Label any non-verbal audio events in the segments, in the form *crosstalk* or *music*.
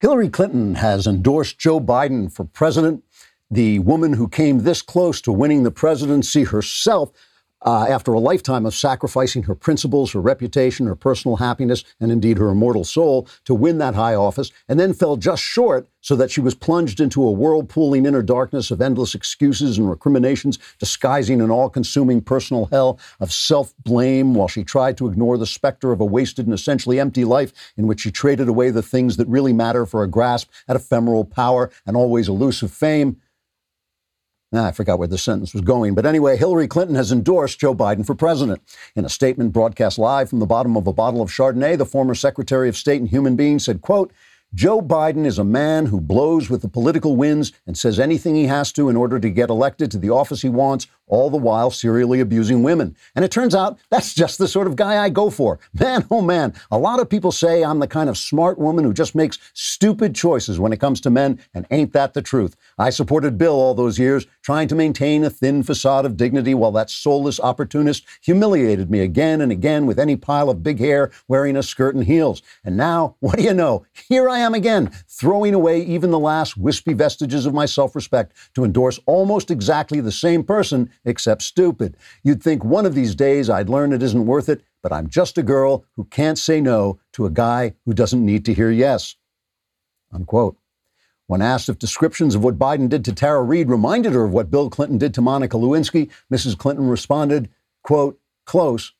Hillary Clinton has endorsed Joe Biden for president. The woman who came this close to winning the presidency herself uh, after a lifetime of sacrificing her principles, her reputation, her personal happiness, and indeed her immortal soul to win that high office, and then fell just short so that she was plunged into a whirlpooling inner darkness of endless excuses and recriminations, disguising an all consuming personal hell of self blame while she tried to ignore the specter of a wasted and essentially empty life in which she traded away the things that really matter for a grasp at ephemeral power and always elusive fame. Ah, I forgot where the sentence was going. But anyway, Hillary Clinton has endorsed Joe Biden for president. In a statement broadcast live from the bottom of a bottle of Chardonnay, the former Secretary of State and human being said, quote, Joe Biden is a man who blows with the political winds and says anything he has to in order to get elected to the office he wants, all the while serially abusing women. And it turns out that's just the sort of guy I go for. Man, oh man, a lot of people say I'm the kind of smart woman who just makes stupid choices when it comes to men, and ain't that the truth? I supported Bill all those years, trying to maintain a thin facade of dignity while that soulless opportunist humiliated me again and again with any pile of big hair wearing a skirt and heels. And now, what do you know? Here I am again, throwing away even the last wispy vestiges of my self respect to endorse almost exactly the same person, except stupid. You'd think one of these days I'd learn it isn't worth it, but I'm just a girl who can't say no to a guy who doesn't need to hear yes. Unquote. When asked if descriptions of what Biden did to Tara Reade reminded her of what Bill Clinton did to Monica Lewinsky, Mrs. Clinton responded, quote, close,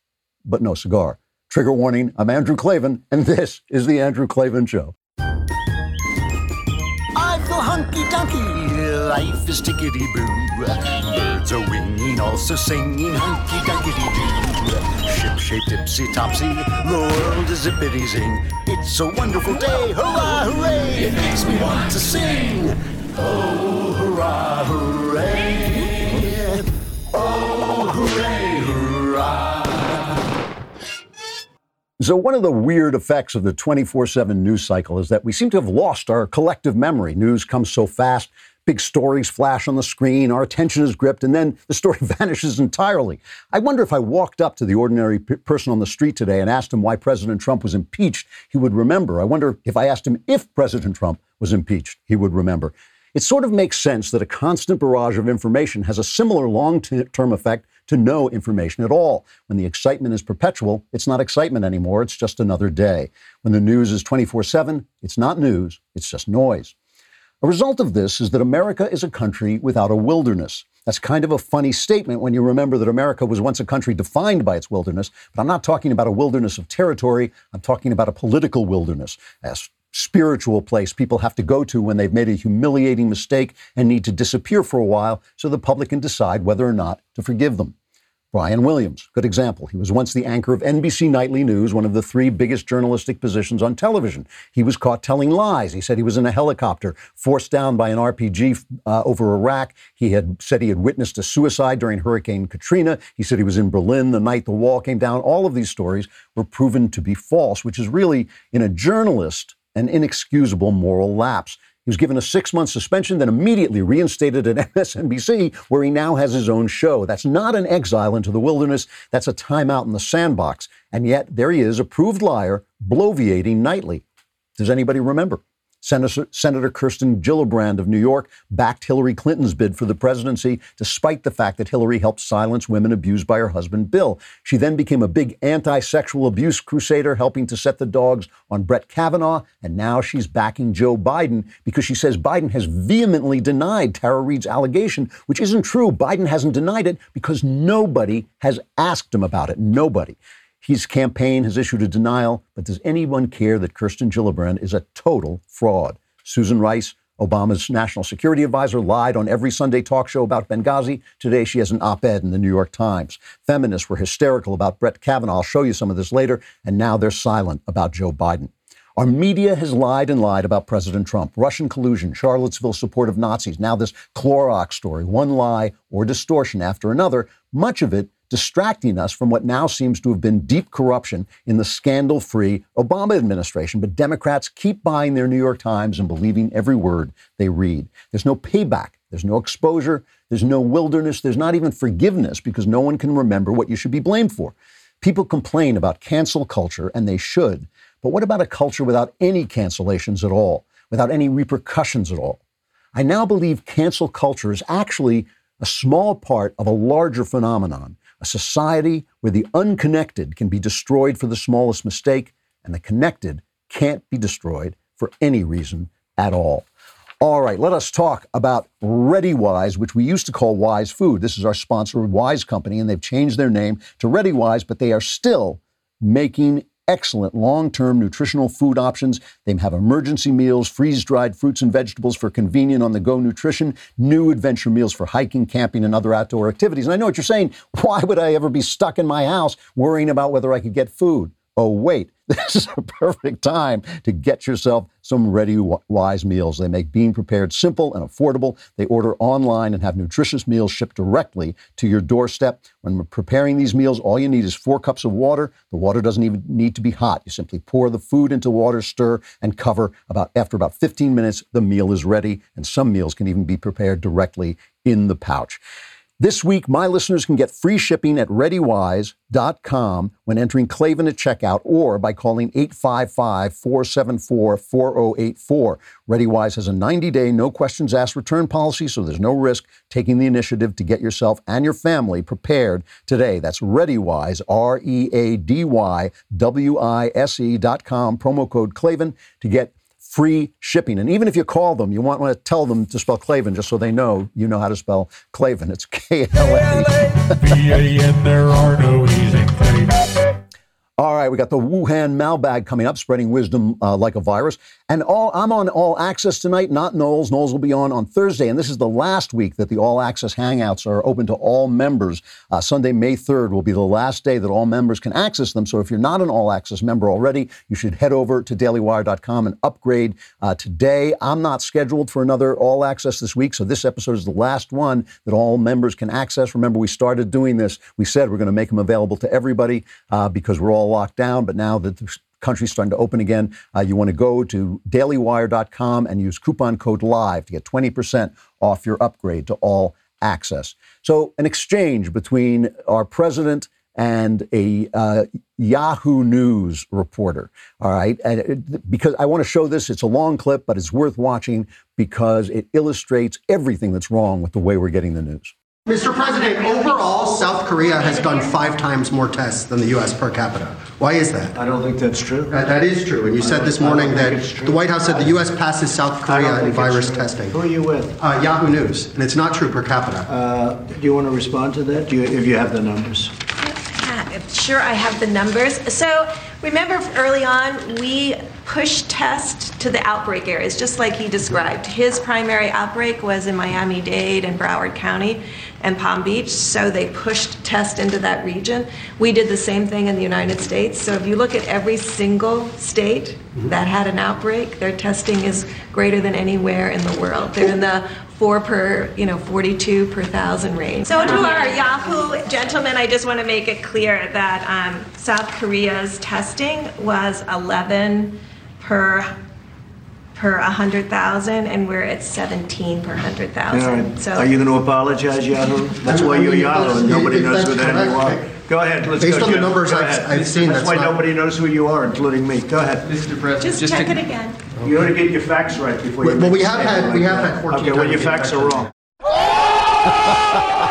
but no cigar. Trigger warning, I'm Andrew Klavan, and this is The Andrew Klavan Show life is tickety boo. Birds are winging, also singing hunky dunky doo. Ship shaped ipsy topsy, the world is zippity zing. It's a wonderful day, hurrah, hooray! It makes me want to sing. Oh, hurrah, hooray! Oh, hooray, hurrah! So, one of the weird effects of the 24 7 news cycle is that we seem to have lost our collective memory. News comes so fast, big stories flash on the screen, our attention is gripped, and then the story *laughs* vanishes entirely. I wonder if I walked up to the ordinary p- person on the street today and asked him why President Trump was impeached, he would remember. I wonder if I asked him if President Trump was impeached, he would remember. It sort of makes sense that a constant barrage of information has a similar long term effect to no information at all. When the excitement is perpetual, it's not excitement anymore, it's just another day. When the news is 24 7, it's not news, it's just noise. A result of this is that America is a country without a wilderness. That's kind of a funny statement when you remember that America was once a country defined by its wilderness, but I'm not talking about a wilderness of territory, I'm talking about a political wilderness. As spiritual place people have to go to when they've made a humiliating mistake and need to disappear for a while so the public can decide whether or not to forgive them. Brian Williams, good example. He was once the anchor of NBC Nightly News, one of the three biggest journalistic positions on television. He was caught telling lies. He said he was in a helicopter forced down by an RPG uh, over Iraq. He had said he had witnessed a suicide during Hurricane Katrina. He said he was in Berlin the night the wall came down. All of these stories were proven to be false, which is really, in a journalist, an inexcusable moral lapse. He was given a six month suspension, then immediately reinstated at *laughs* MSNBC, where he now has his own show. That's not an exile into the wilderness, that's a timeout in the sandbox. And yet, there he is, a proved liar, bloviating nightly. Does anybody remember? Senator, Senator Kirsten Gillibrand of New York backed Hillary Clinton's bid for the presidency, despite the fact that Hillary helped silence women abused by her husband Bill. She then became a big anti sexual abuse crusader, helping to set the dogs on Brett Kavanaugh. And now she's backing Joe Biden because she says Biden has vehemently denied Tara Reade's allegation, which isn't true. Biden hasn't denied it because nobody has asked him about it. Nobody. His campaign has issued a denial, but does anyone care that Kirsten Gillibrand is a total fraud? Susan Rice, Obama's national security advisor, lied on every Sunday talk show about Benghazi. Today, she has an op ed in the New York Times. Feminists were hysterical about Brett Kavanaugh. I'll show you some of this later. And now they're silent about Joe Biden. Our media has lied and lied about President Trump. Russian collusion, Charlottesville support of Nazis, now this Clorox story, one lie or distortion after another, much of it distracting us from what now seems to have been deep corruption in the scandal free Obama administration. But Democrats keep buying their New York Times and believing every word they read. There's no payback, there's no exposure, there's no wilderness, there's not even forgiveness because no one can remember what you should be blamed for. People complain about cancel culture, and they should. But what about a culture without any cancellations at all? without any repercussions at all. I now believe cancel culture is actually a small part of a larger phenomenon, a society where the unconnected can be destroyed for the smallest mistake and the connected can't be destroyed for any reason at all. All right, let us talk about ReadyWise, which we used to call Wise Food. This is our sponsor, Wise Company, and they've changed their name to ReadyWise, but they are still making excellent long term nutritional food options. They have emergency meals, freeze dried fruits and vegetables for convenient on the go nutrition, new adventure meals for hiking, camping, and other outdoor activities. And I know what you're saying. *laughs* Why would I ever be stuck in my house worrying about whether I could get food? Oh, wait, this is a perfect time to get yourself some Ready Wise meals. They make being prepared simple and affordable. They order online and have nutritious meals shipped directly to your doorstep. When preparing these meals, all you need is four cups of water. The water doesn't even need to be hot. You simply pour the food into water, stir, and cover. About after about 15 minutes, the meal is ready, and some meals can even be prepared directly in the pouch. This week, my listeners can get free shipping at ReadyWise.com when entering Klavan at checkout or by calling 855 474 4084. ReadyWise has a 90 day, no questions asked return policy, so there's no risk taking the initiative to get yourself and your family prepared today. That's ReadyWise, R E A D Y W I S E.com, promo code Klavan to get free shipping. And even if you call them, you want, want to tell them to spell Klavan just so they know you know how to spell Klavan. It's K L A V A N. There are no E's in Klavan. All right, we got the Wuhan mailbag coming up, spreading wisdom uh, like a virus. And all I'm on All Access tonight, not Knowles. Knowles will be on on Thursday, and this is the last week that the All Access Hangouts are open to all members. Uh, Sunday, May 3rd, will be the last day that all members can access them. So if you're not an All Access member already, you should head over to DailyWire.com and upgrade uh, today. I'm not scheduled for another All Access this week, so this episode is the last one that all members can access. Remember, we started doing this. We said we're going to make them available to everybody uh, because we're all locked down, but now that the country's starting to open again, uh, you want to go to dailywire.com and use coupon code LIVE to get 20% off your upgrade to all access. So, an exchange between our president and a uh, Yahoo News reporter. All right. It, because I want to show this, it's a long clip, but it's worth watching because it illustrates everything that's wrong with the way we're getting the news. Mr. President, overall, South Korea has done five times more tests than the U.S. per capita. Why is that? I don't think that's true. that, that is true. And you said this morning that the White House said the U.S. passes South Korea in virus testing. Who are you with? Uh, Yahoo News. And it's not true per capita. Uh, do you want to respond to that? Do you, if you have the numbers? Sure, I have the numbers. So remember early on, we push test to the outbreak areas, just like he described. His primary outbreak was in Miami Dade and Broward County and Palm Beach, so they pushed test into that region. We did the same thing in the United States. So if you look at every single state that had an outbreak, their testing is greater than anywhere in the world. They're in the four per, you know, 42 per thousand range. So to our Yahoo gentlemen, I just want to make it clear that um, South Korea's testing was 11 per per 100,000 and we're at 17 per 100,000. So Are you going to apologize, Yahoo? That's why you're Yahoo, and nobody knows who the hell you are. Go ahead, let's go. Based on the numbers I've- I've seen, That's that's why not- nobody knows who you are, including me. Go ahead. Mr. President, just just check to, it again. You ought to get your facts right before you. Well, we have statement had- we like have that. had 14 Okay, well, your facts are wrong. *laughs*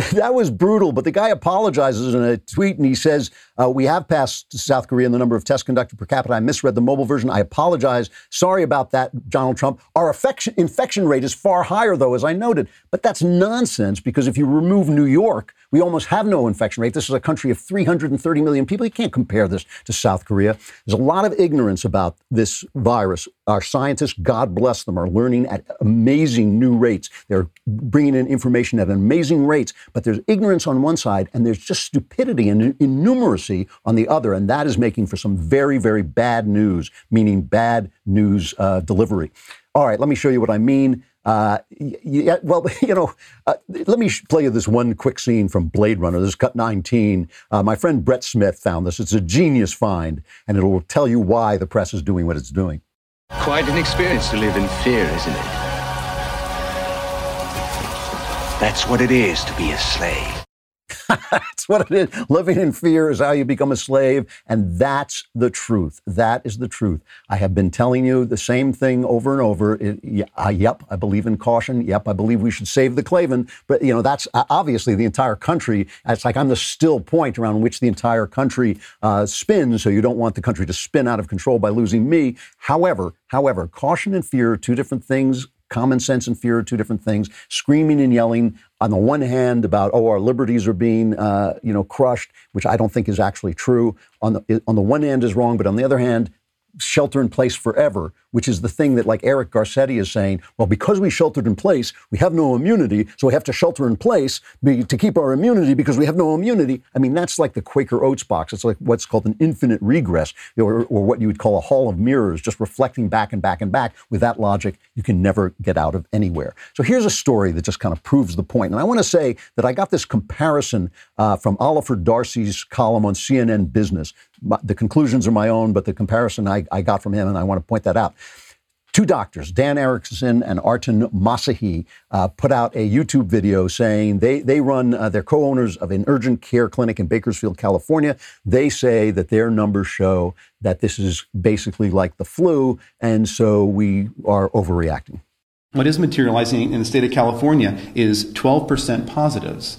*laughs* that was brutal, but the guy apologizes in a tweet and he says, uh, We have passed South Korea in the number of tests conducted per capita. I misread the mobile version. I apologize. Sorry about that, Donald Trump. Our affection, infection rate is far higher, though, as I noted. But that's nonsense because if you remove New York, we almost have no infection rate. This is a country of 330 million people. You can't compare this to South Korea. There's a lot of ignorance about this virus. Our scientists, God bless them, are learning at amazing new rates. They're bringing in information at amazing rates, but there's ignorance on one side and there's just stupidity and innumeracy on the other. And that is making for some very, very bad news, meaning bad news uh, delivery. All right, let me show you what I mean. Uh, yeah, well, *laughs* you know, uh, let me play you this one quick scene from Blade Runner. This is cut 19. Uh, my friend Brett Smith found this. It's a genius find, and it will tell you why the press is doing what it's doing. Quite an experience to live in fear, isn't it? That's what it is to be a slave. That's what it is. Living in fear is how you become a slave. And that's the truth. That is the truth. I have been telling you the same thing over and over. It, uh, yep, I believe in caution. Yep, I believe we should save the Klavan. But, you know, that's uh, obviously the entire country. It's like I'm the still point around which the entire country uh, spins. So you don't want the country to spin out of control by losing me. However, however, caution and fear are two different things common sense and fear are two different things. Screaming and yelling on the one hand about oh our liberties are being uh, you know crushed, which I don't think is actually true. On the on the one hand is wrong, but on the other hand, shelter in place forever, which is the thing that, like Eric Garcetti is saying, well, because we sheltered in place, we have no immunity, so we have to shelter in place be, to keep our immunity because we have no immunity. I mean, that's like the Quaker Oats box. It's like what's called an infinite regress, or, or what you would call a hall of mirrors, just reflecting back and back and back. With that logic, you can never get out of anywhere. So here's a story that just kind of proves the point. And I want to say that I got this comparison uh, from Oliver Darcy's column on CNN Business the conclusions are my own, but the comparison I, I got from him, and I want to point that out. Two doctors, Dan Erickson and Artin Massihi, uh, put out a YouTube video saying they, they run, uh, they're co owners of an urgent care clinic in Bakersfield, California. They say that their numbers show that this is basically like the flu, and so we are overreacting. What is materializing in the state of California is 12% positives.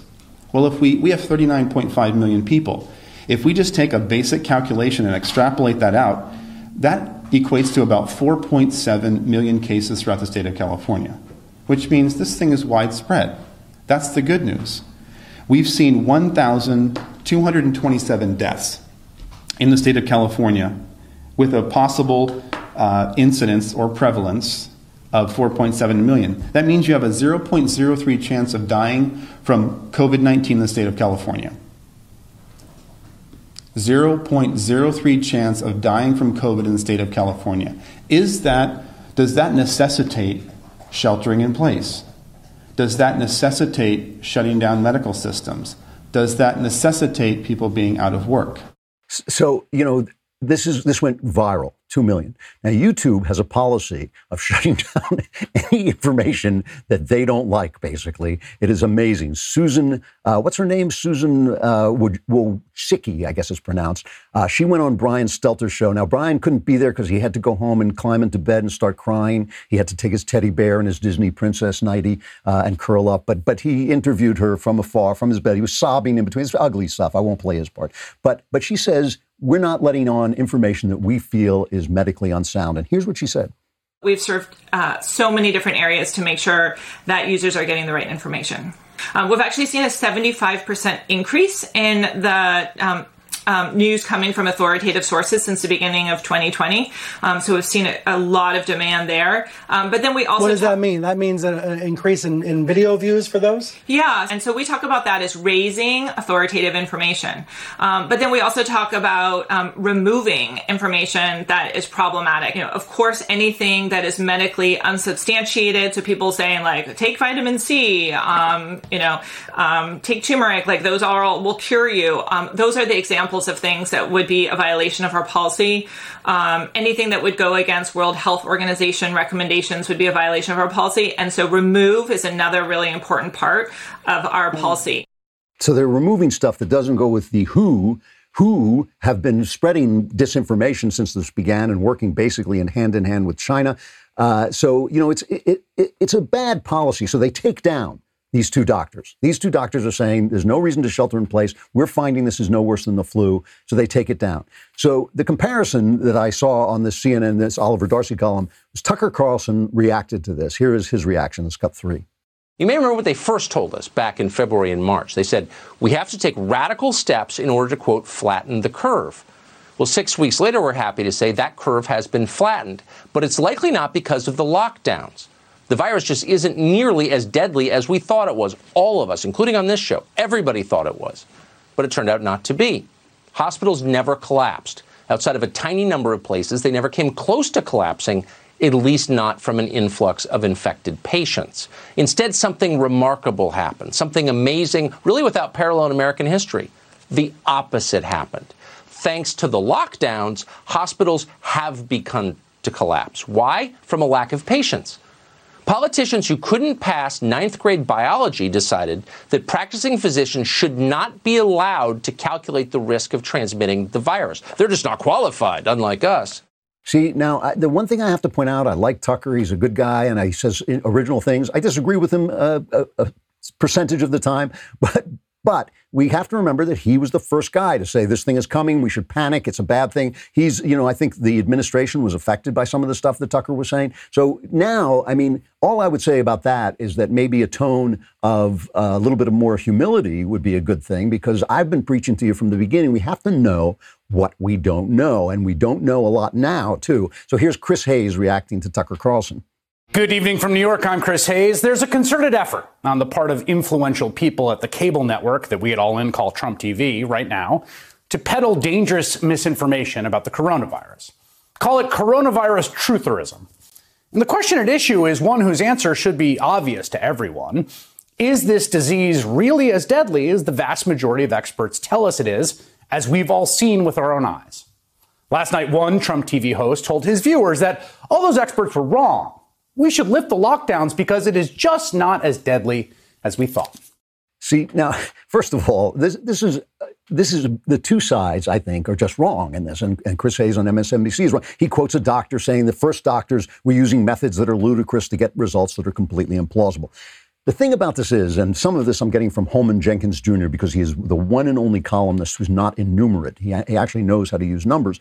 Well, if we, we have 39.5 million people. If we just take a basic calculation and extrapolate that out, that equates to about 4.7 million cases throughout the state of California, which means this thing is widespread. That's the good news. We've seen 1,227 deaths in the state of California with a possible uh, incidence or prevalence of 4.7 million. That means you have a 0.03 chance of dying from COVID 19 in the state of California. 0.03 chance of dying from COVID in the state of California. Is that, does that necessitate sheltering in place? Does that necessitate shutting down medical systems? Does that necessitate people being out of work? So, you know, this is this went viral, two million. Now YouTube has a policy of *laughs* shutting down any information that they don't like. Basically, it is amazing. Susan, uh, what's her name? Susan uh, Wojcicki, I guess it's pronounced. Uh, she went on Brian Stelter's show. Now Brian couldn't be there because he had to go home and climb into bed and start crying. He had to take his teddy bear and his Disney princess nighty uh, and curl up. But but he interviewed her from afar, from his bed. He was sobbing in between. It's ugly stuff. I won't play his part. But but she says we're not letting on information that we feel is medically unsound. And here's what she said. We've served uh, so many different areas to make sure that users are getting the right information. Um, we've actually seen a 75% increase in the um, um, news coming from authoritative sources since the beginning of 2020. Um, so we've seen a, a, lot of demand there. Um, but then we also. What does that mean? That means an, increase in, in, video views for those? Yeah. And so we talk about that as raising authoritative information. Um, but then we also talk about um, removing information that is problematic. You know, of course, anything that is medically unsubstantiated. So people saying like, take vitamin C, um, you know, take turmeric, like those are all will cure you. those are the examples examples of things that would be a violation of our policy. Um, anything that would go against World Health Organization recommendations would be a violation of our policy. And so remove is another really important part of our policy. So they're removing stuff that doesn't go with the WHO who have been spreading disinformation since this began and working basically in hand in hand with China. Uh, so you know it's it, it, it's a bad policy. So they take down these two doctors. These two doctors are saying there's no reason to shelter in place. We're finding this is no worse than the flu, so they take it down. So the comparison that I saw on this CNN, this Oliver Darcy column, was Tucker Carlson reacted to this. Here is his reaction. Let's cut three. You may remember what they first told us back in February and March. They said, we have to take radical steps in order to, quote, flatten the curve. Well, six weeks later, we're happy to say that curve has been flattened, but it's likely not because of the lockdowns. The virus just isn't nearly as deadly as we thought it was. All of us, including on this show, everybody thought it was. But it turned out not to be. Hospitals never collapsed. Outside of a tiny number of places, they never came close to collapsing, at least not from an influx of infected patients. Instead, something remarkable happened, something amazing, really without parallel in American history. The opposite happened. Thanks to the lockdowns, hospitals have begun to collapse. Why? From a lack of patients. Politicians who couldn't pass ninth grade biology decided that practicing physicians should not be allowed to calculate the risk of transmitting the virus. They're just not qualified, unlike us. See, now, I, the one thing I have to point out, I like Tucker. He's a good guy and he says original things. I disagree with him uh, a, a percentage of the time, *laughs* but but we have to remember that he was the first guy to say this thing is coming. We should panic. It's a bad thing. He's, you know, I think the administration was affected by some of the stuff that Tucker was saying. So now, I mean, all I would say about that is that maybe a tone of uh, a little bit of more humility would be a good thing because I've been preaching to you from the beginning. We have to know what we don't know, and we don't know a lot now, too. So here's Chris Hayes reacting to Tucker Carlson. Good evening from New York. I'm Chris Hayes. There's a concerted effort on the part of influential people at the cable network that we at All In call Trump TV right now to peddle dangerous misinformation about the coronavirus. Call it coronavirus trutherism. And the question at issue is one whose answer should be obvious to everyone. Is this disease really as deadly as the vast majority of experts tell us it is, as we've all seen with our own eyes? Last night, one Trump TV host told his viewers that all those experts were wrong we should lift the lockdowns because it is just not as deadly as we thought. See, now, first of all, this, this is this is the two sides, I think, are just wrong in this. And, and, Chris Hayes on MSNBC is wrong. He quotes a doctor saying the first doctors were using methods that are ludicrous to get results that are completely implausible. The thing about this is, and some of this I'm getting from Holman Jenkins Jr., because he is the one and only columnist who's not innumerate. He, he actually knows how to use numbers.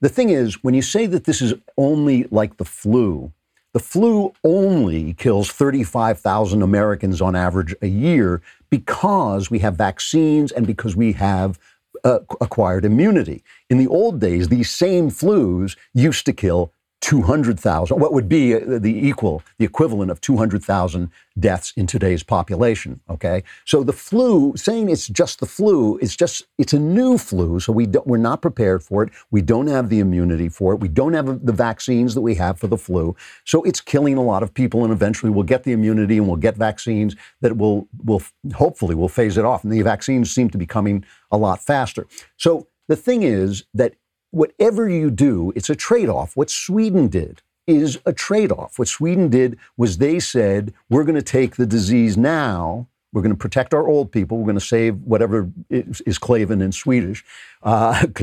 The thing is, when you say that this is only like the flu, the flu only kills 35,000 Americans on average a year because we have vaccines and because we have uh, acquired immunity. In the old days, these same flus used to kill 200,000, what would be uh, the equal, the equivalent of 200,000 deaths in today's population. Okay. So the flu, saying it's just the flu, it's just, it's a new flu. So we we're not prepared for it. We don't have the immunity for it. We don't have the vaccines that we have for the flu. So it's killing a lot of people. And eventually we'll get the immunity and we'll get vaccines that will, will hopefully will phase it off. And the vaccines seem to be coming a lot faster. So the thing is that whatever you do, it's a trade off. What Sweden did is a trade off. What Sweden did was they said, we're going to take the disease now. We're going to protect our old people. We're going to save whatever is, is Klaven in Swedish. Uh, *laughs*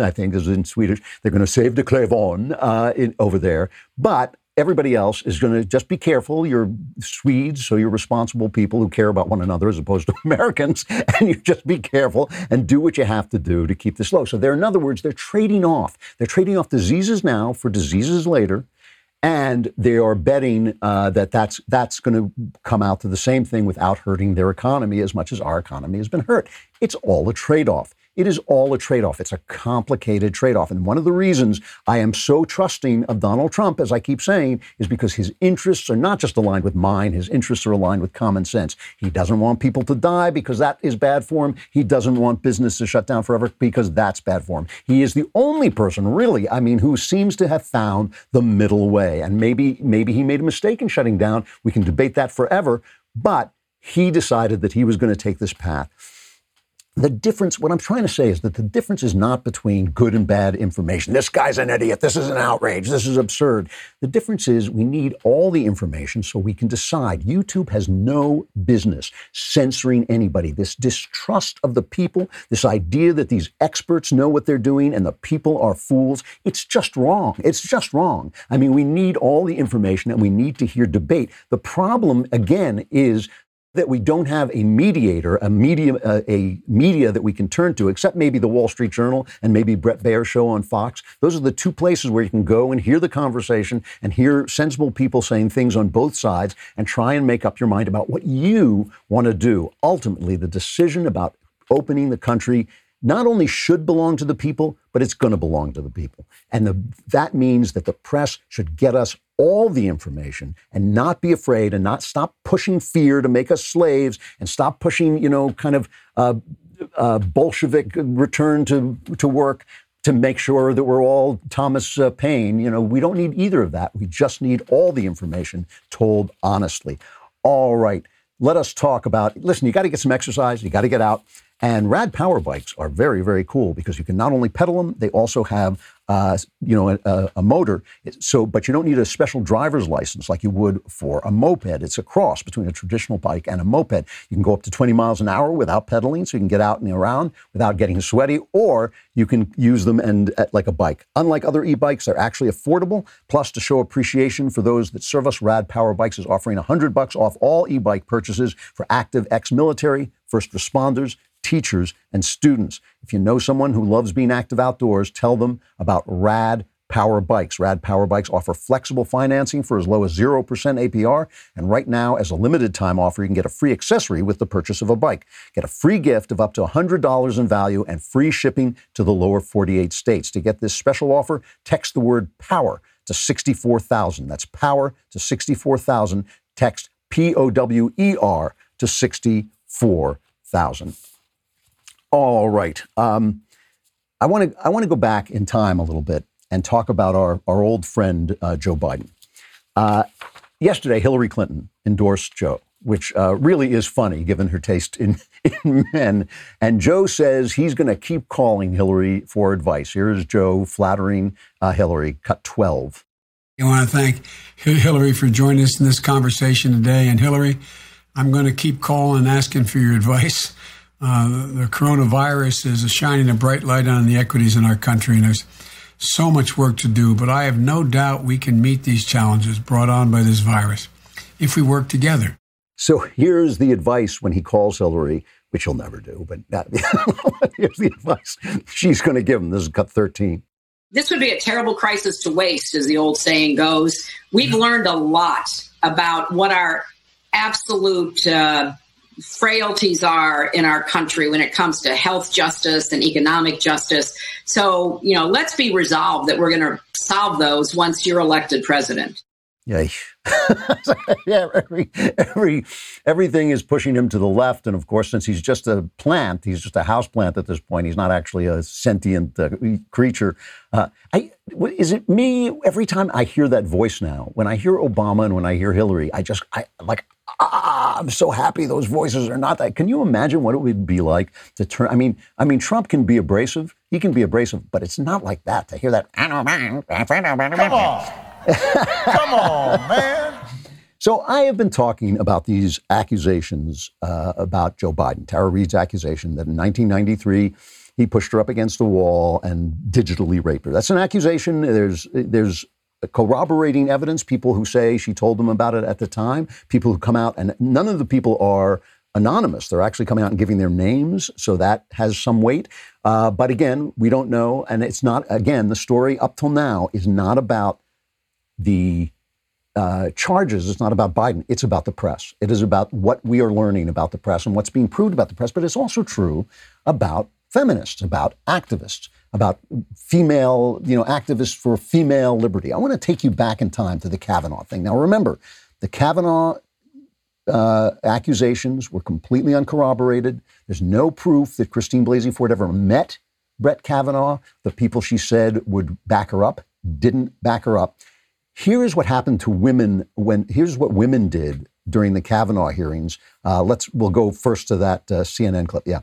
I think, is in Swedish. They're going to save the Klevon uh, over there. But everybody else is going to just be careful. You're Swedes, so you're responsible people who care about one another as opposed to *laughs* Americans. And you just be careful and do what you have to do to keep this low. So they're, in other words, they're trading off. They're trading off diseases now for diseases later. And they are betting uh, that that's, that's going to come out to the same thing without hurting their economy as much as our economy has been hurt. It's all a trade off. It is all a trade off. It's a complicated trade off. And one of the reasons I am so trusting of Donald Trump, as I keep saying, is because his interests are not just aligned with mine, his interests are aligned with common sense. He doesn't want people to die because that is bad for him. He doesn't want business to shut down forever because that's bad for him. He is the only person, really, I mean, who seems to have found the middle way. And maybe, maybe he made a mistake in shutting down. We can debate that forever. But he decided that he was going to take this path the difference, what I'm trying to say is that the difference is not between good and bad information. This guy's an idiot. This is an outrage. This is absurd. The difference is we need all the information so we can decide. YouTube has no business censoring anybody. This distrust of the people, this idea that these experts know what they're doing and the people are fools, it's just wrong. It's just wrong. I mean, we need all the information and we need to hear debate. The problem, again, is that we don't have a mediator, a media, uh, a media that we can turn to, except maybe the Wall Street Journal and maybe Bret Baier show on Fox. Those are the two places where you can go and hear the conversation and hear sensible people saying things on both sides and try and make up your mind about what you want to do. Ultimately, the decision about opening the country not only should belong to the people, but it's going to belong to the people. And the, that means that the press should get us all the information and not be afraid and not stop pushing fear to make us slaves and stop pushing, you know, kind of uh, uh, Bolshevik return to, to work to make sure that we're all Thomas uh, Paine. You know, we don't need either of that. We just need all the information told honestly. All right, let us talk about listen, you got to get some exercise, you got to get out. And rad power bikes are very, very cool because you can not only pedal them, they also have uh, you know, a, a, motor. So, but you don't need a special driver's license like you would for a moped. It's a cross between a traditional bike and a moped. You can go up to 20 miles an hour without pedaling, so you can get out and around without getting sweaty, or you can use them and uh, like a bike. Unlike other e-bikes, they're actually affordable. Plus, to show appreciation for those that serve us, Rad Power Bikes is offering 100 bucks off all e-bike purchases for active ex-military, first responders, teachers, and students. If you know someone who loves being active outdoors, tell them about Rad Power Bikes. Rad Power Bikes offer flexible financing for as low as 0% APR. And right now, as a limited time offer, you can get a free accessory with the purchase of a bike. Get a free gift of up to $100 in value and free shipping to the lower 48 states. To get this special offer, text the word POWER to 64,000. That's POWER to 64,000. Text P O W E R to 64,000. All right. Um, I want to I want to go back in time a little bit and talk about our our old friend uh, Joe Biden. Uh, yesterday, Hillary Clinton endorsed Joe, which uh, really is funny given her taste in, *laughs* in men. And Joe says he's going to keep calling Hillary for advice. Here's Joe flattering uh, Hillary. Cut twelve. I want to thank Hillary for joining us in this conversation today. And Hillary, I'm going to keep calling and asking for your advice. Uh, the coronavirus is shining a bright light on the equities in our country, and there's so much work to do. But I have no doubt we can meet these challenges brought on by this virus if we work together. So here's the advice when he calls Hillary, which he'll never do, but *laughs* here's the advice she's going to give him. This is cut 13. This would be a terrible crisis to waste, as the old saying goes. We've learned a lot about what our absolute uh, frailties are in our country when it comes to health justice and economic justice. So, you know, let's be resolved that we're going to solve those once you're elected president. Yeah, *laughs* yeah. Every, every, everything is pushing him to the left, and of course, since he's just a plant, he's just a house plant at this point. He's not actually a sentient uh, creature. Uh, I, is it me? Every time I hear that voice now, when I hear Obama and when I hear Hillary, I just, I like, ah, I'm so happy those voices are not that. Can you imagine what it would be like to turn? I mean, I mean, Trump can be abrasive. He can be abrasive, but it's not like that to hear that. Come on. Come on, man. So I have been talking about these accusations uh, about Joe Biden, Tara Reade's accusation that in 1993 he pushed her up against a wall and digitally raped her. That's an accusation. There's there's corroborating evidence. People who say she told them about it at the time. People who come out and none of the people are anonymous. They're actually coming out and giving their names, so that has some weight. Uh, but again, we don't know, and it's not. Again, the story up till now is not about the uh, charges. It's not about Biden. It's about the press. It is about what we are learning about the press and what's being proved about the press. But it's also true about feminists, about activists, about female, you know, activists for female liberty. I want to take you back in time to the Kavanaugh thing. Now, remember, the Kavanaugh uh, accusations were completely uncorroborated. There's no proof that Christine Blasey Ford ever met Brett Kavanaugh. The people she said would back her up didn't back her up. Here is what happened to women when. Here's what women did during the Kavanaugh hearings. Uh, let's. We'll go first to that uh, CNN clip. Yeah.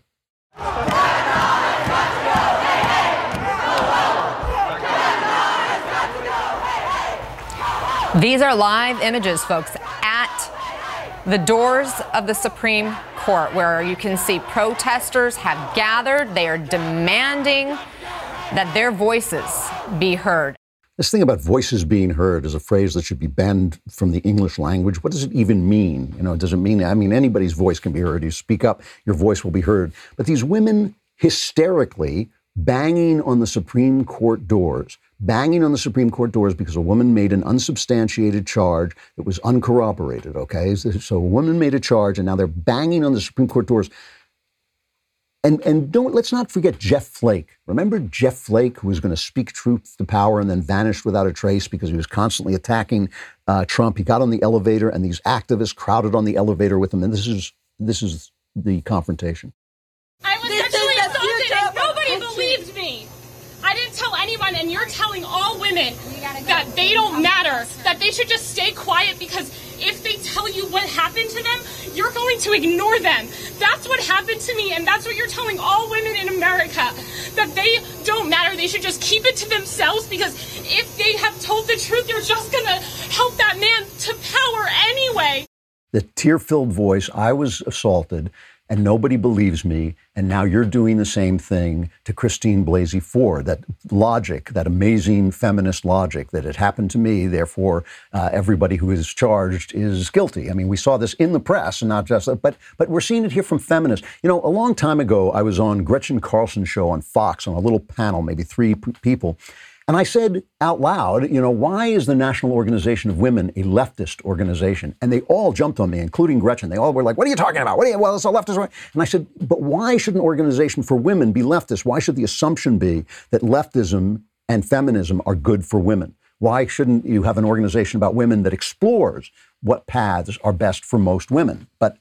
These are live images, folks, at the doors of the Supreme Court, where you can see protesters have gathered. They are demanding that their voices be heard. This thing about voices being heard is a phrase that should be banned from the English language. What does it even mean? You know, it does it mean, I mean, anybody's voice can be heard. You speak up, your voice will be heard. But these women hysterically banging on the Supreme Court doors, banging on the Supreme Court doors because a woman made an unsubstantiated charge that was uncorroborated, okay? So a woman made a charge and now they're banging on the Supreme Court doors and, and don't let's not forget Jeff Flake. Remember Jeff Flake, who was going to speak truth to power and then vanished without a trace because he was constantly attacking uh, Trump. He got on the elevator, and these activists crowded on the elevator with him. And this is this is the confrontation. I was sexually assaulted, and nobody believed me. I didn't tell anyone, and you're women that they don't matter, that they should just stay quiet because if they tell you what happened to them, you're going to ignore them. That's what happened to me, and that's what you're telling all women in America. that they don't matter. They should just keep it to themselves because if they have told the truth, you're just going to help that man to power anyway. The tear filled voice, I was assaulted and nobody believes me. And now you're doing the same thing to Christine Blasey Ford. That logic, that amazing feminist logic that it happened to me, therefore uh, everybody who is charged is guilty. I mean, we saw this in the press and not just, but but we're seeing it here from feminists. You know, a long time ago, I was on Gretchen Carlson's show on Fox on a little panel, maybe three p- people. And I said out loud, you know, why is the National Organization of Women a leftist organization? And they all jumped on me, including Gretchen. They all were like, what are you talking about? What are you, well, it's a leftist. And I said, but why should an organization for women be leftist? Why should the assumption be that leftism and feminism are good for women? Why shouldn't you have an organization about women that explores what paths are best for most women? But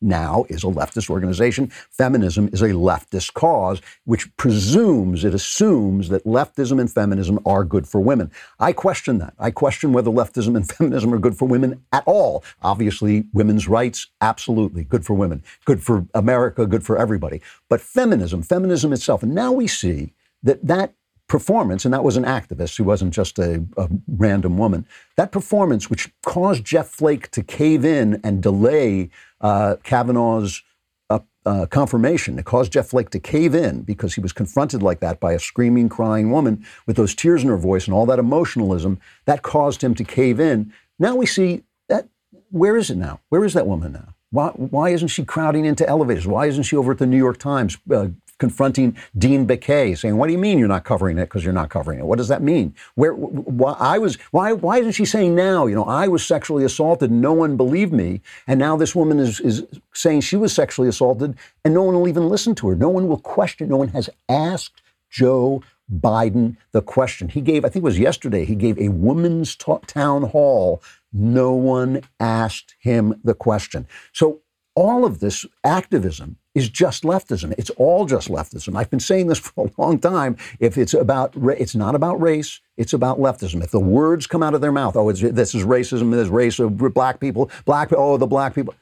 now is a leftist organization. Feminism is a leftist cause, which presumes, it assumes that leftism and feminism are good for women. I question that. I question whether leftism and *laughs* feminism are good for women at all. Obviously, women's rights, absolutely good for women, good for America, good for everybody. But feminism, feminism itself, and now we see that that performance, and that was an activist who wasn't just a, a, random woman, that performance, which caused Jeff Flake to cave in and delay uh, Kavanaugh's uh, uh, confirmation, it caused Jeff Flake to cave in because he was confronted like that by a screaming, crying woman with those tears in her voice and all that emotionalism. That caused him to cave in. Now we see that. Where is it now? Where is that woman now? Why, why isn't she crowding into elevators? Why isn't she over at the New York Times uh, confronting Dean Baquet, saying, "What do you mean you're not covering it? Because you're not covering it. What does that mean? Where why, I was why why isn't she saying now? You know, I was sexually assaulted, no one believed me, and now this woman is is saying she was sexually assaulted, and no one will even listen to her. No one will question. No one has asked Joe." Biden the question. He gave, I think it was yesterday, he gave a women's town hall. No one asked him the question. So all of this activism is just leftism. It's all just leftism. I've been saying this *laughs* for a long time. If it's about, it's not about race. It's about leftism. If the words come out of their mouth, oh, this is racism. This race of black people. Black, oh, the black people.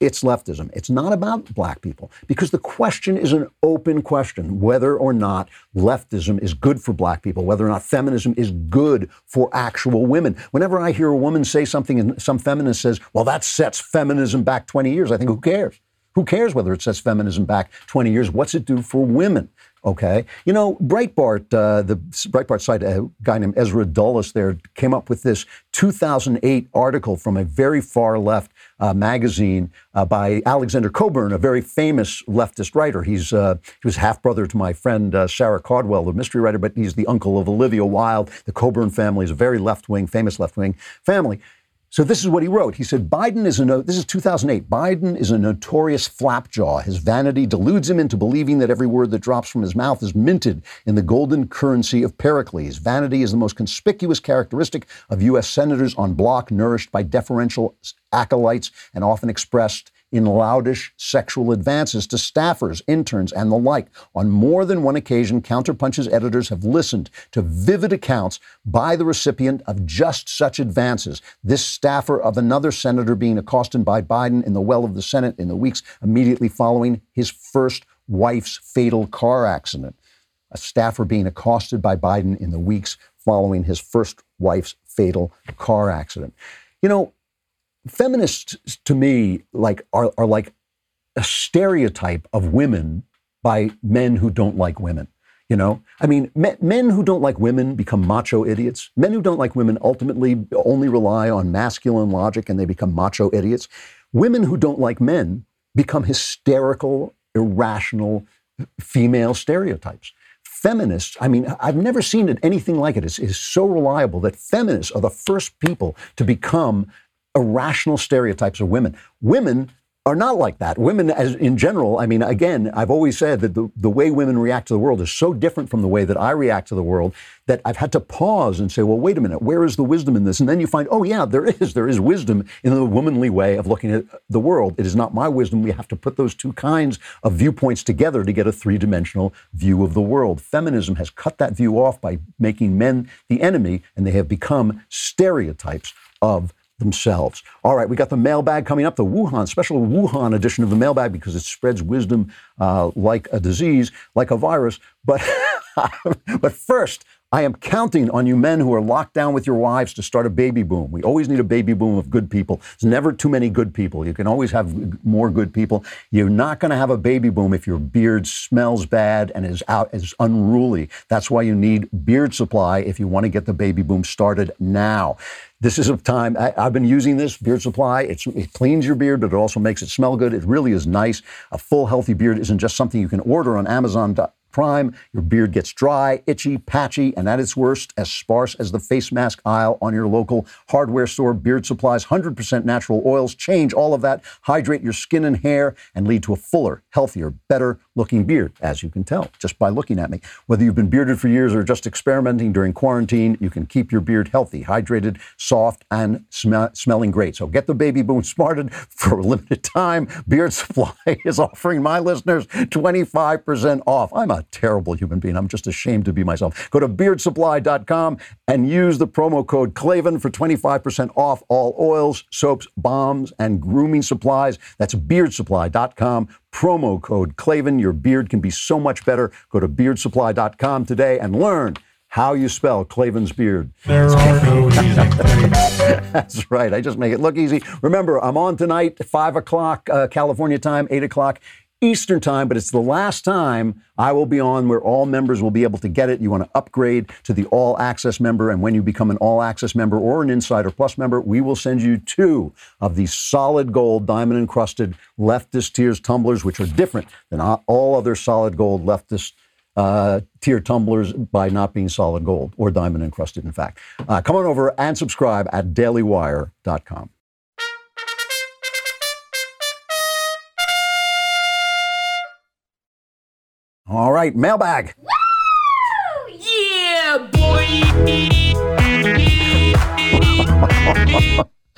It's leftism. It's not about black people because the question is an open question whether or not leftism is good for black people, whether or not feminism is good for actual women. Whenever I hear a woman say something and some feminist says, well, that sets feminism back 20 years, I think, who cares? Who cares whether it sets feminism back 20 years? What's it do for women? Okay. You know, Breitbart, uh, the Breitbart site, a guy named Ezra Dulis there came up with this 2008 article from a very far left uh, magazine uh, by Alexander Cockburn, a very famous leftist writer. He's uh, he was half brother to my friend uh, Sarah Caudwell, the mystery writer, but he's the uncle of Olivia Wilde. The Cockburn family is a very left wing, famous left wing family. So this is what he wrote. He said, Biden is a, no- this is 2008. Biden is a notorious flapjaw. His vanity deludes him into believing that every word that drops from his mouth is minted in the golden currency of Pericles. Vanity is the most conspicuous characteristic of U.S. senators on block nourished by deferential acolytes and often expressed in loudish sexual advances to staffers, interns, and the like. On more than one occasion, Counterpunch's editors have listened to vivid accounts by the recipient of just such advances. This staffer of another senator being accosted by Biden in the well of the Senate in the weeks immediately following his first wife's fatal car accident. A staffer being accosted by Biden in the weeks following his first wife's fatal car accident. You know, feminists to me like are, are like a stereotype of women by men who don't like women you know? I mean men, men who don't like women become macho idiots. Men who don't like women ultimately only rely on masculine logic and they become macho idiots. Women who don't like men become hysterical irrational female stereotypes. Feminists, I mean, I've never seen it, anything like it. It's, it's so reliable that feminists are the first people to become irrational stereotypes of women. Women are not like that. Women, as in general, I mean, again, I've always said that the, the way women react to the world is so different from the way that I react to the world that I've had to pause and say, well, wait a minute, where is the wisdom in this? And then you find, oh, yeah, there is. There is wisdom in the womanly way of looking at the world. It is not my wisdom. We have to put those two kinds of viewpoints together to get a three dimensional view of the world. Feminism has cut that view off by making men the enemy, and they have become stereotypes of themselves. All right, we got the mailbag coming up, the Wuhan, special Wuhan edition of the mailbag because it spreads wisdom uh, like a disease, like a virus. But *laughs* but first, I am counting on you men who are locked down with your wives to start a baby boom. We always need a baby boom of good people. There's never too many good people. You can always have more good people. You're not going to have a baby boom if your beard smells bad and is out is unruly. That's why you need Beard Supply if you want to get the baby boom started now. This is a time I, have been using this beard supply. It's, it cleans your beard, but it also makes it smell good. It really is nice. A full, healthy beard isn't just something you can order on Amazon prime, your beard gets dry, itchy, patchy, and at its worst, as sparse as the face mask aisle on your local hardware store. Beard supplies, 100% natural oils change all of that, hydrate your skin and hair, and lead to a fuller, healthier, better looking beard, as you can tell just by looking at me. Whether you've been bearded for years or just experimenting during quarantine, you can keep your beard healthy, hydrated, soft, and sm- smelling great. So get the baby boom smarted for a limited time. Beard Supply *laughs* is offering my listeners 25% off. I'm a terrible human being. I'm just ashamed to be myself. Go to beardsupply.com and use the promo code Klavan for 25% off all oils, soaps, balms, and grooming supplies. That's beardsupply.com. Promo code Klavan. Your beard can be so much better. Go to beardsupply.com today and learn how you spell Klavan's beard. There are no easy *laughs* That's right. I just make it look easy. Remember, I'm on tonight, 5 o'clock uh, California time, 8 o'clock Eastern time, but it's the last time I will be on where all members will be able to get it. You want to upgrade to the All Access member, and when you become an All Access member or an Insider Plus member, we will send you two of these solid gold, diamond encrusted leftist tears tumblers, which are different than all other solid gold leftist uh, tears tumblers by not being solid gold or diamond encrusted, in fact. Uh, come on over and subscribe at dailywire.com. All right, mailbag. Woo! Yeah, boy.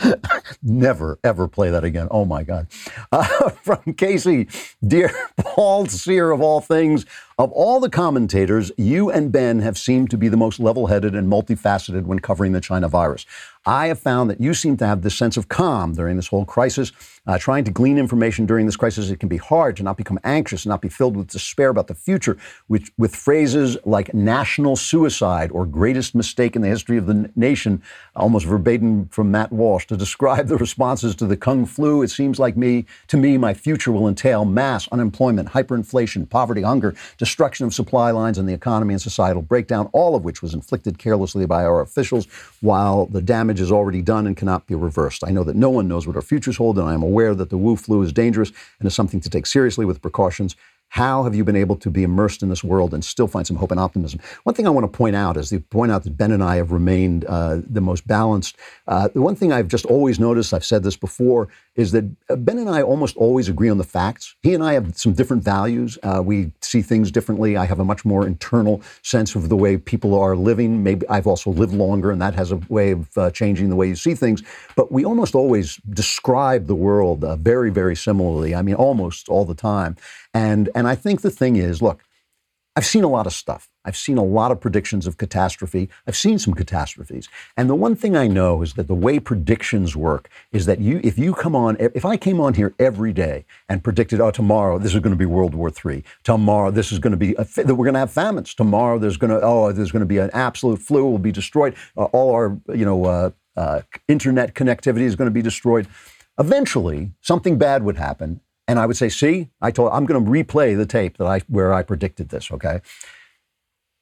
*laughs* Never, ever play that again. Oh my God. Uh, *laughs* from Casey, dear Paul Sear of all things, of all the commentators, you and Ben have seemed to be the most level headed and multifaceted when covering the China virus. I have found that you seem to have this sense of calm during this whole crisis. Uh, trying to glean information during this crisis, it can be hard to not become anxious, not be filled with despair about the future, which, with phrases like national suicide or greatest mistake in the history of the nation, almost verbatim from Matt Walsh, to describe the responses to the Kung flu. It seems like me, to me, my future will entail mass unemployment, hyperinflation, poverty, hunger, destruction of supply lines and the economy and societal breakdown, all of which was inflicted carelessly by our officials, while the damage is already done and cannot be reversed. I know that no one knows what our futures hold, and I am aware that the Wu flu is dangerous and is something to take seriously with precautions. How have you been able to be immersed in this world and still find some hope and optimism? One thing I want to point out is to point out that Ben and I have remained uh, the most balanced. Uh, the one thing I've just always noticed, I've said this before, is that uh, Ben and I almost always agree on the facts. He and I have some different values. Uh, we see things differently. I have a much more internal sense of the way people are living. Maybe I've also lived longer, and that has a way of uh, changing the way you see things. But we almost always describe the world uh, very, very similarly. I mean, almost all the time. And and I think the thing is, look, I've seen a lot of stuff. I've seen a lot of predictions of catastrophe. I've seen some catastrophes. And the one thing I know is that the way predictions work is that you if you come on if I came on here every day and predicted oh tomorrow this is going to be World War III. Tomorrow this is going to be a, we're going to have famines. Tomorrow there's going to oh there's going to be an absolute flu will be destroyed. Uh, all our you know uh, uh, internet connectivity is going to be destroyed. Eventually something bad would happen and I would say, "See, I told I'm going to replay the tape that I where I predicted this." Okay,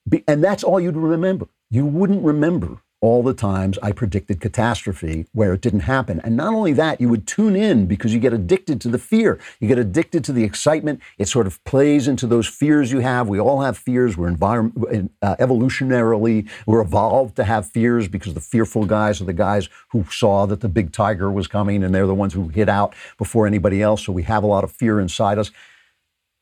Be, and that's all you'd remember. You wouldn't remember all the times I predicted catastrophe where it didn't happen. And not only that, you would tune in because you get addicted to the fear. You get addicted to the excitement. It sort of plays into those fears you have. We all have fears. We're environment, uh, evolutionarily, we're evolved to have fears because the fearful guys are the guys who saw that the big tiger was coming and they're the ones who hid out before anybody else. So we have a lot of fear inside us.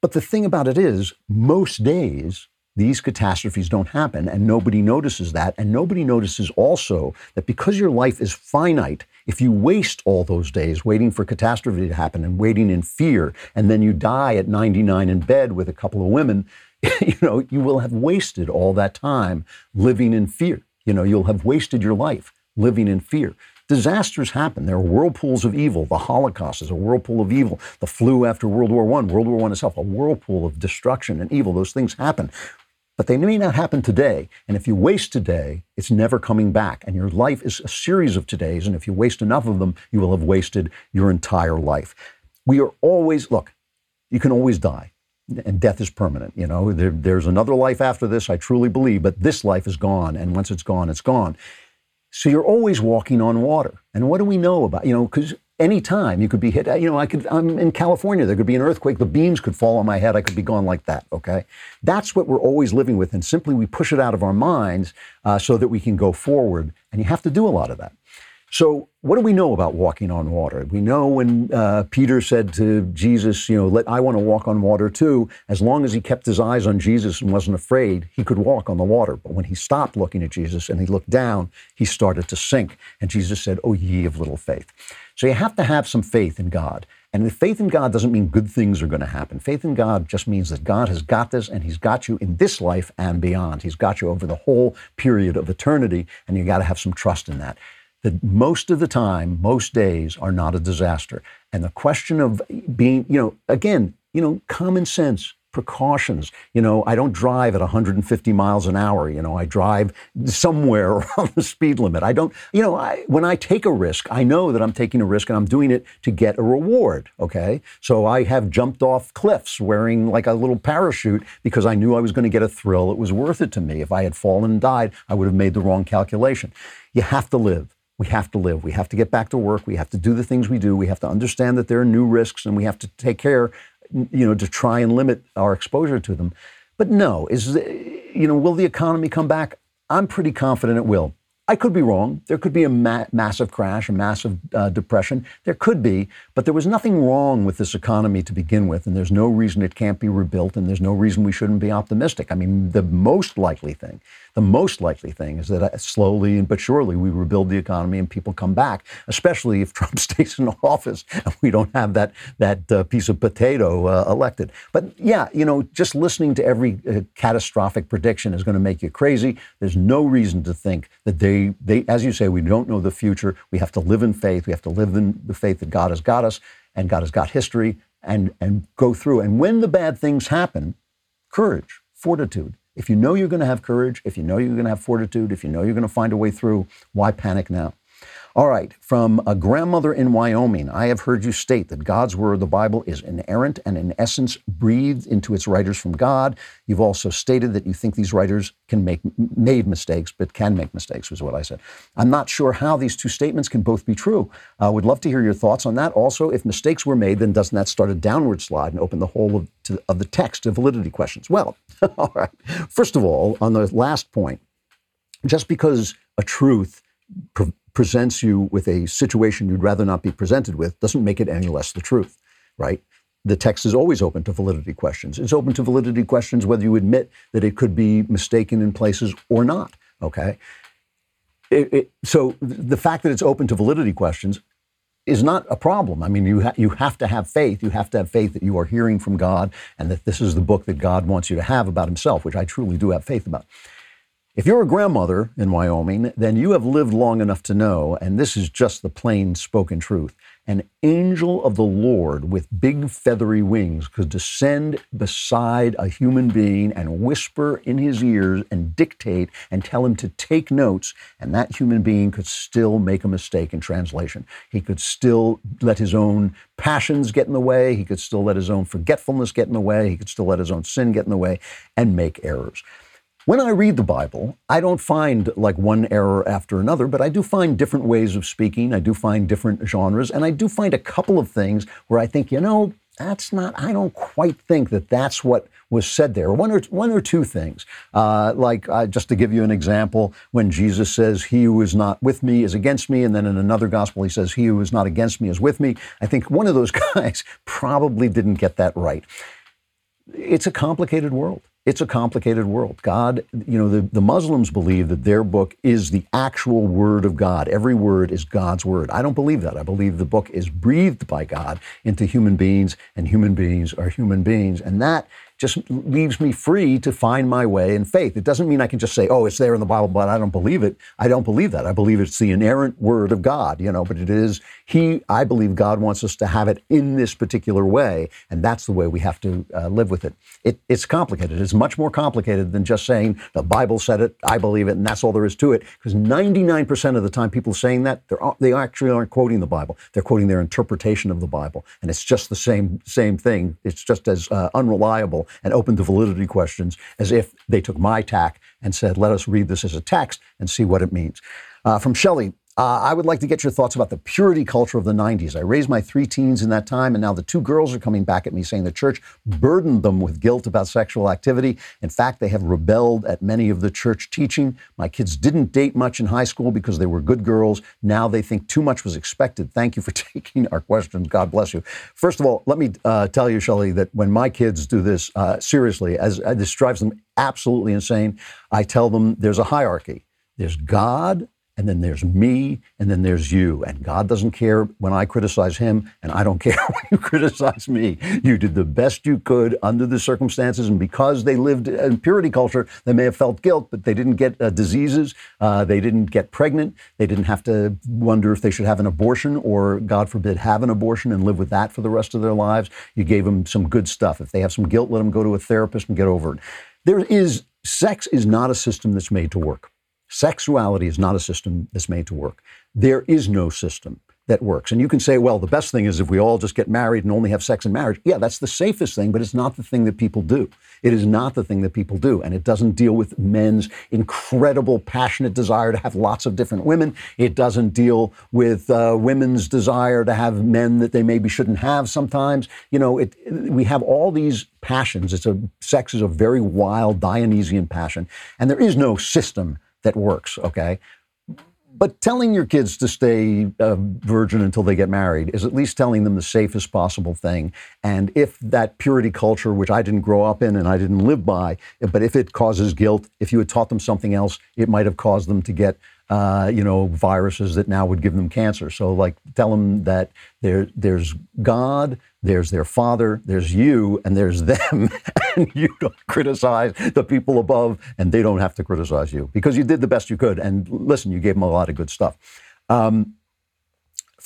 But the thing about it is, most days, these catastrophes don't happen and nobody notices that and nobody notices also that because your life is finite if you waste all those days waiting for catastrophe to happen and waiting in fear and then you die at 99 in bed with a couple of women *laughs* you know you will have wasted all that time living in fear you know you'll have wasted your life living in fear disasters happen. There are whirlpools of evil. The Holocaust is a whirlpool of evil. The flu after World War I, World War I itself, a whirlpool of destruction and evil. Those things happen. But they may not happen today. And if you waste today, it's never coming back. And your life is a series of todays. And if you waste enough of them, you will have wasted your entire life. We are always, look, you can always die. And death is permanent. You know, there, there's another life after this, I truly believe, but this life is gone. And once it's gone, it's gone. So you're always walking on water. And what do we know about, you know, because anytime you could be hit, you know, I could, I'm in California, there could be an earthquake, the beams could fall on my head, I could be gone like that, okay? That's what we're always living with. And simply we push it out of our minds uh, so that we can go forward. And you have to do a lot of that. So, what do we know about walking on water? We know when uh, Peter said to Jesus, you know, Let, I want to walk on water too, as long as he kept his eyes on Jesus and wasn't afraid, he could walk on the water. But when he stopped looking at Jesus and he looked down, he started to sink. And Jesus said, Oh, ye of little faith. So, you have to have some faith in God. And faith in God doesn't mean good things are going to happen. Faith in God just means that God has got this and He's got you in this life and beyond. He's got you over the whole period of eternity, and you got to have some trust in that that most of the time, most days are not a disaster. And the question of being, you know, again, you know, common sense, precautions. You know, I don't drive at 150 miles an hour. You know, I drive somewhere *laughs* around the speed limit. I don't, you know, I, when I take a risk, I know that I'm taking a risk and I'm doing it to get a reward. Okay. So I have jumped off cliffs wearing like a little parachute because I knew I was going to get a thrill. It was worth it to me. If I had fallen and died, I would have made the wrong calculation. You have to live we have to live. We have to get back to work. We have to do the things we do. We have to understand that there are new risks and we have to take care, you know, to try and limit our exposure to them. But no, is, you know, will the economy come back? I'm pretty confident it will. I could be wrong. There could be a ma- massive crash, a massive uh, depression. There could be, but there was nothing wrong with this economy to begin with, and there's no reason it can't be rebuilt, and there's no reason we shouldn't be optimistic. I mean, the most likely thing the most likely thing is that uh, slowly but surely we rebuild the economy and people come back, especially if *laughs* Trump stays in office and we don't have that, that uh, piece of potato uh, elected. But yeah, you know, just listening to every uh, catastrophic prediction is going to make you crazy. There's no reason to think that they, they, as you say, we don't know the future. We have to live in faith. We have to live in the faith that God has got us and God has got history and, and go through. And when the bad things happen, courage, fortitude, if you know you're going to have courage, if you know you're going to have fortitude, if you know you're going to find a way through, why panic now? All right, from a grandmother in Wyoming, I have heard you state that God's Word, the Bible, is inerrant and in essence breathed into its writers from God. You've also stated that you think these writers can make made mistakes, but can make mistakes, was what I said. I'm not sure how these two statements can both be true. I uh, would love to hear your thoughts on that. Also, if mistakes were made, then doesn't that start a downward slide and open the whole of, to, of the text to validity questions? Well, *laughs* all right. First of all, on the last point, just because a truth pre- presents you with a situation you'd rather not be presented with doesn't make it any less the truth, right? The text is always open to validity questions. It's open to validity questions whether you admit that it could be mistaken in places or not, okay? It, it, so the fact that it's open to validity questions is not a problem. I mean, you, ha- you have to have faith. You have to have faith that you are hearing from God and that this is the book that God wants you to have about Himself, which I truly do have faith about. If you're a grandmother in Wyoming, then you have lived long enough to know, and this is just the plain spoken truth. An angel of the Lord with big feathery wings could descend beside a human being and whisper in his ears and dictate and tell him to take notes, and that human being could still make a mistake in translation. He could still let his own passions get in the way, he could still let his own forgetfulness get in the way, he could still let his own sin get in the way and make errors. When I read the Bible, I don't find like one error after another, but I do find different ways of speaking. I do find different genres, and I do find a couple of things where I think, you know, that's not, I don't quite think that that's what was said there. One or, one or two things. Uh, like, uh, just to give you an example, when Jesus says, He who is not with me is against me, and then in another gospel he says, He who is not against me is with me, I think one of those *laughs* guys probably didn't get that right. It's a complicated world it's a complicated world. God, you know, the, the Muslims believe that their book is the actual word of God. Every word is God's word. I don't believe that. I believe the book is breathed by God into human beings, and human beings are human beings. And that just leaves me free to find my way in faith. It doesn't mean I can just say, oh, it's there in the Bible, but I don't believe it. I don't believe that. I believe it's the inerrant word of God, you know, but it is He, I believe God wants us to have it in this particular way, and that's the way we have to uh, live with it. it. It's complicated. It's much more complicated than just saying the Bible said it, I believe it, and that's all there is to it. Because 99% of the time people saying that, they actually aren't quoting the Bible. They're quoting their interpretation of the Bible. And it's just the same, same thing. It's just as uh, unreliable and opened the validity questions as if they took my tack and said, let us read this as a text and see what it means. Uh, from Shelley, uh, I would like to get your thoughts about the purity culture of the 90s. I raised my three teens in that time, and now the two girls are coming back at me saying the church burdened them with guilt about sexual activity. In fact, they have rebelled at many of the church teaching. My kids didn't date much in high school because they were good girls. Now they think too much was expected. Thank you for *laughs* taking our questions. God bless you. First of all, let me uh, tell you, Shelley, that when my kids do this, uh, seriously, as uh, this drives them absolutely insane, I tell them there's a hierarchy. There's God, and then there's me, and then there's you. And God doesn't care when I criticize him, and I don't *laughs* care when you criticize me. You did the best you could under the circumstances, and because they lived in purity culture, they may have felt guilt, but they didn't get uh, diseases, uh, they didn't get pregnant, they didn't have to wonder if they should have an abortion or, God forbid, have an abortion and live with that for the rest of their lives. You gave them some good stuff. If they have some guilt, let them go to a therapist and get over it. There is sex is not a system that's made to work. Sexuality is not a system that's made to work. There is no system that works. And you can say, well, the best thing is if we all just get married and only have sex in marriage. Yeah, that's the safest thing, but it's not the thing that people do. It is not the thing that people do. And it doesn't deal with men's incredible, passionate desire to have lots of different women. It doesn't deal with uh, women's desire to have men that they maybe shouldn't have sometimes. You know, it, we have all these passions. It's a sex is a very wild Dionysian passion. And there is no system that works, okay? But telling your kids to stay a virgin until they get married is at least telling them the safest possible thing. And if that purity culture, which I didn't grow up in and I didn't live by, but if it causes guilt, if you had taught them something else, it might have caused them to get uh, you know, viruses that now would give them cancer. So, like, tell them that there, there's God, there's their Father, there's you, and there's them, *laughs* and you don't criticize the people above, and they don't have to criticize you because you did the best you could. And listen, you gave them a lot of good stuff. Um,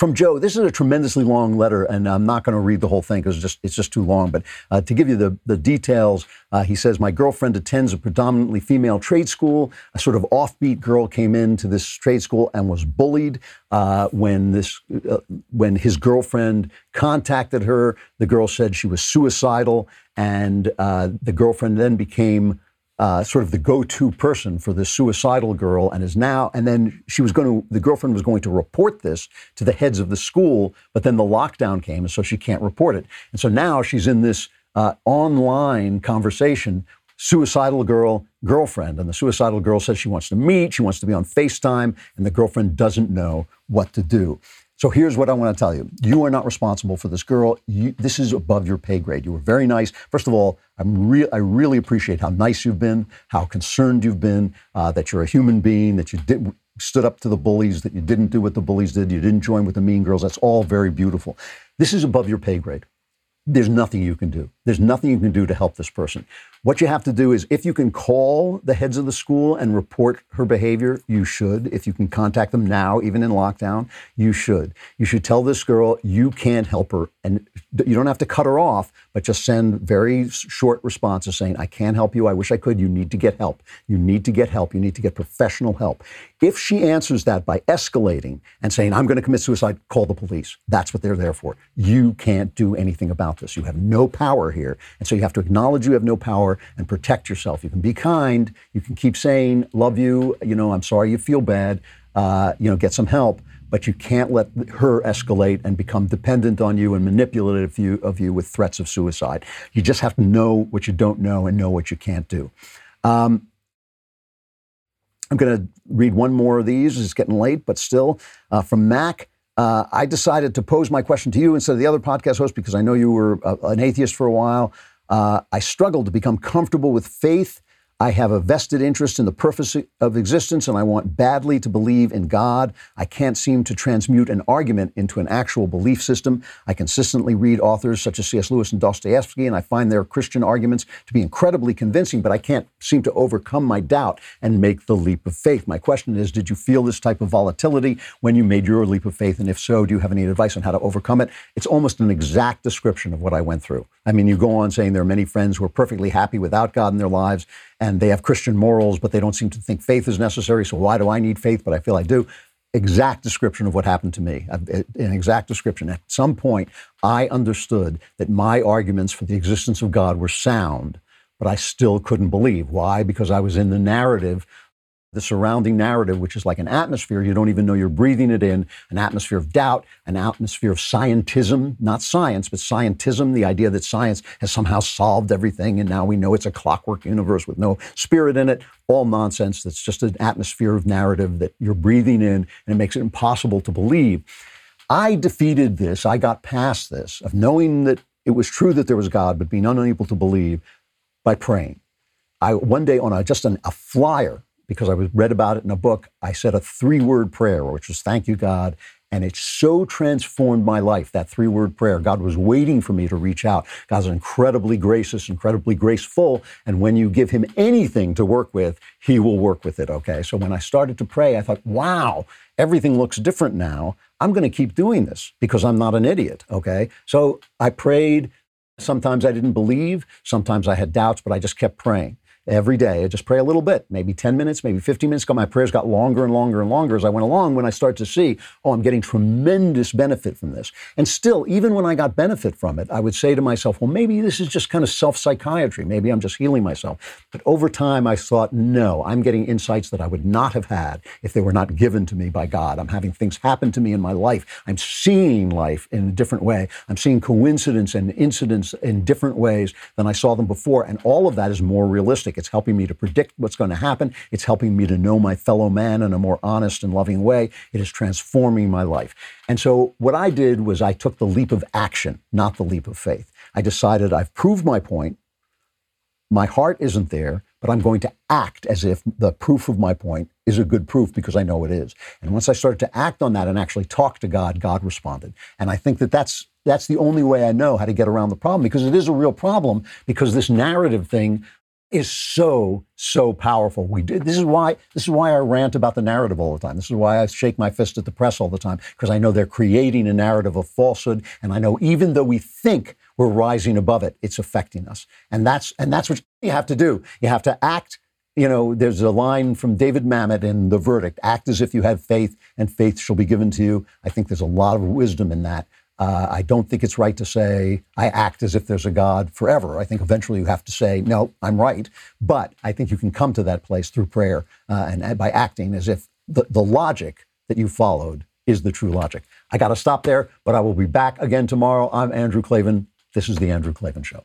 from Joe, this is a tremendously long letter, and I'm not going to read the whole thing because it's just, it's just too long. But uh, to give you the, the details, uh, he says, My girlfriend attends a predominantly female trade school. A sort of offbeat girl came into this trade school and was bullied. Uh, when, this, uh, when his girlfriend contacted her, the girl said she was suicidal, and uh, the girlfriend then became uh, sort of the go-to person for this suicidal girl and is now and then she was going to the girlfriend was going to report this to the heads of the school but then the lockdown came and so she can't report it. And so now she's in this uh, online conversation suicidal girl girlfriend and the suicidal girl says she wants to meet she wants to be on facetime and the girlfriend doesn't know what to do so here's what I want to tell you. You are not responsible for this girl. You, this is above your pay grade. You were very nice. First of all, I'm re- I really appreciate how nice you've been, how concerned you've been, uh, that you're a human being, that you did, stood up to the bullies, that you didn't do what the bullies did, you didn't join with the mean girls. That's all very beautiful. This is above your pay grade. There's nothing you can do. There's nothing you can do to help this person. What you have to do is if you can call the heads of the school and report her behavior, you should. If you can contact them now, even in lockdown, you should. You should tell this girl you can't help her. And you don't have to cut her off, but just send very short responses saying, I can't help you. I wish I could. You need to get help. You need to get help. You need to get professional help. If she answers that by escalating and saying, I'm going to commit suicide, call the police. That's what they're there for. You can't do anything about this. You have no power here. And so you have to acknowledge you have no power and protect yourself. You can be kind. You can keep saying, love you. You know, I'm sorry you feel bad. Uh, you know, get some help. But you can't let her escalate and become dependent on you and manipulative of you, of you with threats of suicide. You just have to know what you don't know and know what you can't do. Um, I'm going to read one more of these. It's getting late, but still. Uh, from Mac, uh, I decided to pose my question to you instead of the other podcast host because I know you were a, an atheist for a while. Uh, I struggled to become comfortable with faith I have a vested interest in the purpose of existence and I want badly to believe in God. I can't seem to transmute an argument into an actual belief system. I consistently read authors such as C.S. Lewis and Dostoevsky, and I find their Christian arguments to be incredibly convincing, but I can't seem to overcome my doubt and make the leap of faith. My question is Did you feel this type of volatility when you made your leap of faith? And if so, do you have any advice on how to overcome it? It's almost an exact description of what I went through. I mean, you go on saying there are many friends who are perfectly happy without God in their lives and they have Christian morals, but they don't seem to think faith is necessary. So why do I need faith? But I feel I do. Exact description of what happened to me. Uh, an exact description. At some point, I understood that my arguments for the existence of God were sound, but I still couldn't believe. Why? Because I was in the narrative the surrounding narrative, which is like an atmosphere. You don't even know you're breathing it in an atmosphere of doubt, an atmosphere of scientism, not science, but scientism, the idea that science has somehow solved everything and now we know it's a clockwork universe with no spirit in it. All nonsense. That's just an atmosphere of narrative that you're breathing in and it makes it impossible to believe. I defeated this. I got past this of knowing that it was true that there was God, but being unable to believe by praying. I one day on a, just an, a flyer because I was read about it in a book. I said a three word prayer, which was thank you, God. And it so transformed my life, that three word prayer. God was waiting for me to reach out. God's incredibly gracious, incredibly graceful. And when you give him anything to work with, he will work with it. Okay. So when I started to pray, I thought, wow, everything looks different now. I'm going to keep doing this because I'm not an idiot. Okay. So I prayed. Sometimes I didn't believe. Sometimes I had doubts, but I just kept praying every day. I just pray a little bit, maybe 10 minutes, maybe 15 minutes. My prayers got longer and longer and longer as I went along when I started to see, oh, I'm getting tremendous benefit from this. And still, even when I got benefit from it, I would say to myself, well, maybe this is just kind of self psychiatry. Maybe I'm just healing myself. But over time, I thought, no, I'm getting insights that I would not have had if they were not given to me by God. I'm having things happen to me in my life. I'm seeing life in a different way. I'm seeing coincidence and incidents in different ways than I saw them before. And all of that is more realistic. It's helping me to predict what's going to happen. It's helping me to know my fellow man in a more honest and loving way. It is transforming my life. And so what I did was I took the leap of action, not the leap of faith. I decided I've proved my point. My heart isn't there, but I'm going to act as if the proof of my point is a good proof because I know it is. And once I started to act on that and actually talk to God, God responded. And I think that that's that's the only way I know how to get around the problem because it is a real problem because this narrative thing is so so powerful. We did. This is why this is why I rant about the narrative all the time. This is why I shake my fist at the press all the time because I know they're creating a narrative of falsehood, and I know even though we think we're rising above it, it's affecting us. And that's and that's what you have to do. You have to act. You know, there's a line from David Mamet in The Verdict: "Act as if you had faith, and faith shall be given to you." I think there's a lot of wisdom in that. Uh, I don't think it's right to say, I act as if there's a God forever. I think eventually you have to say, no, I'm right. But I think you can come to that place through prayer uh, and by acting as if the, the logic that you followed is the true logic. I got to stop there, but I will be back again tomorrow. I'm Andrew Klavan. This is The Andrew Klavan Show.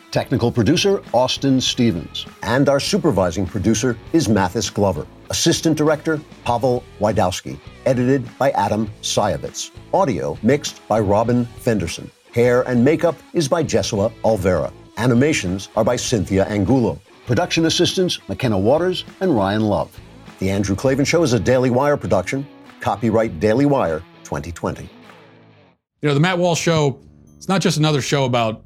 Technical producer, Austin Stevens. And our supervising producer is Mathis Glover. Assistant director, Pavel Wydowski. Edited by Adam Sayevitz. Audio mixed by Robin Fenderson. Hair and makeup is by Jesua Alvera. Animations are by Cynthia Angulo. Production assistants, McKenna Waters and Ryan Love. The Andrew Klavan Show is a Daily Wire production. Copyright Daily Wire 2020. You know, the Matt Walsh Show, it's not just another show about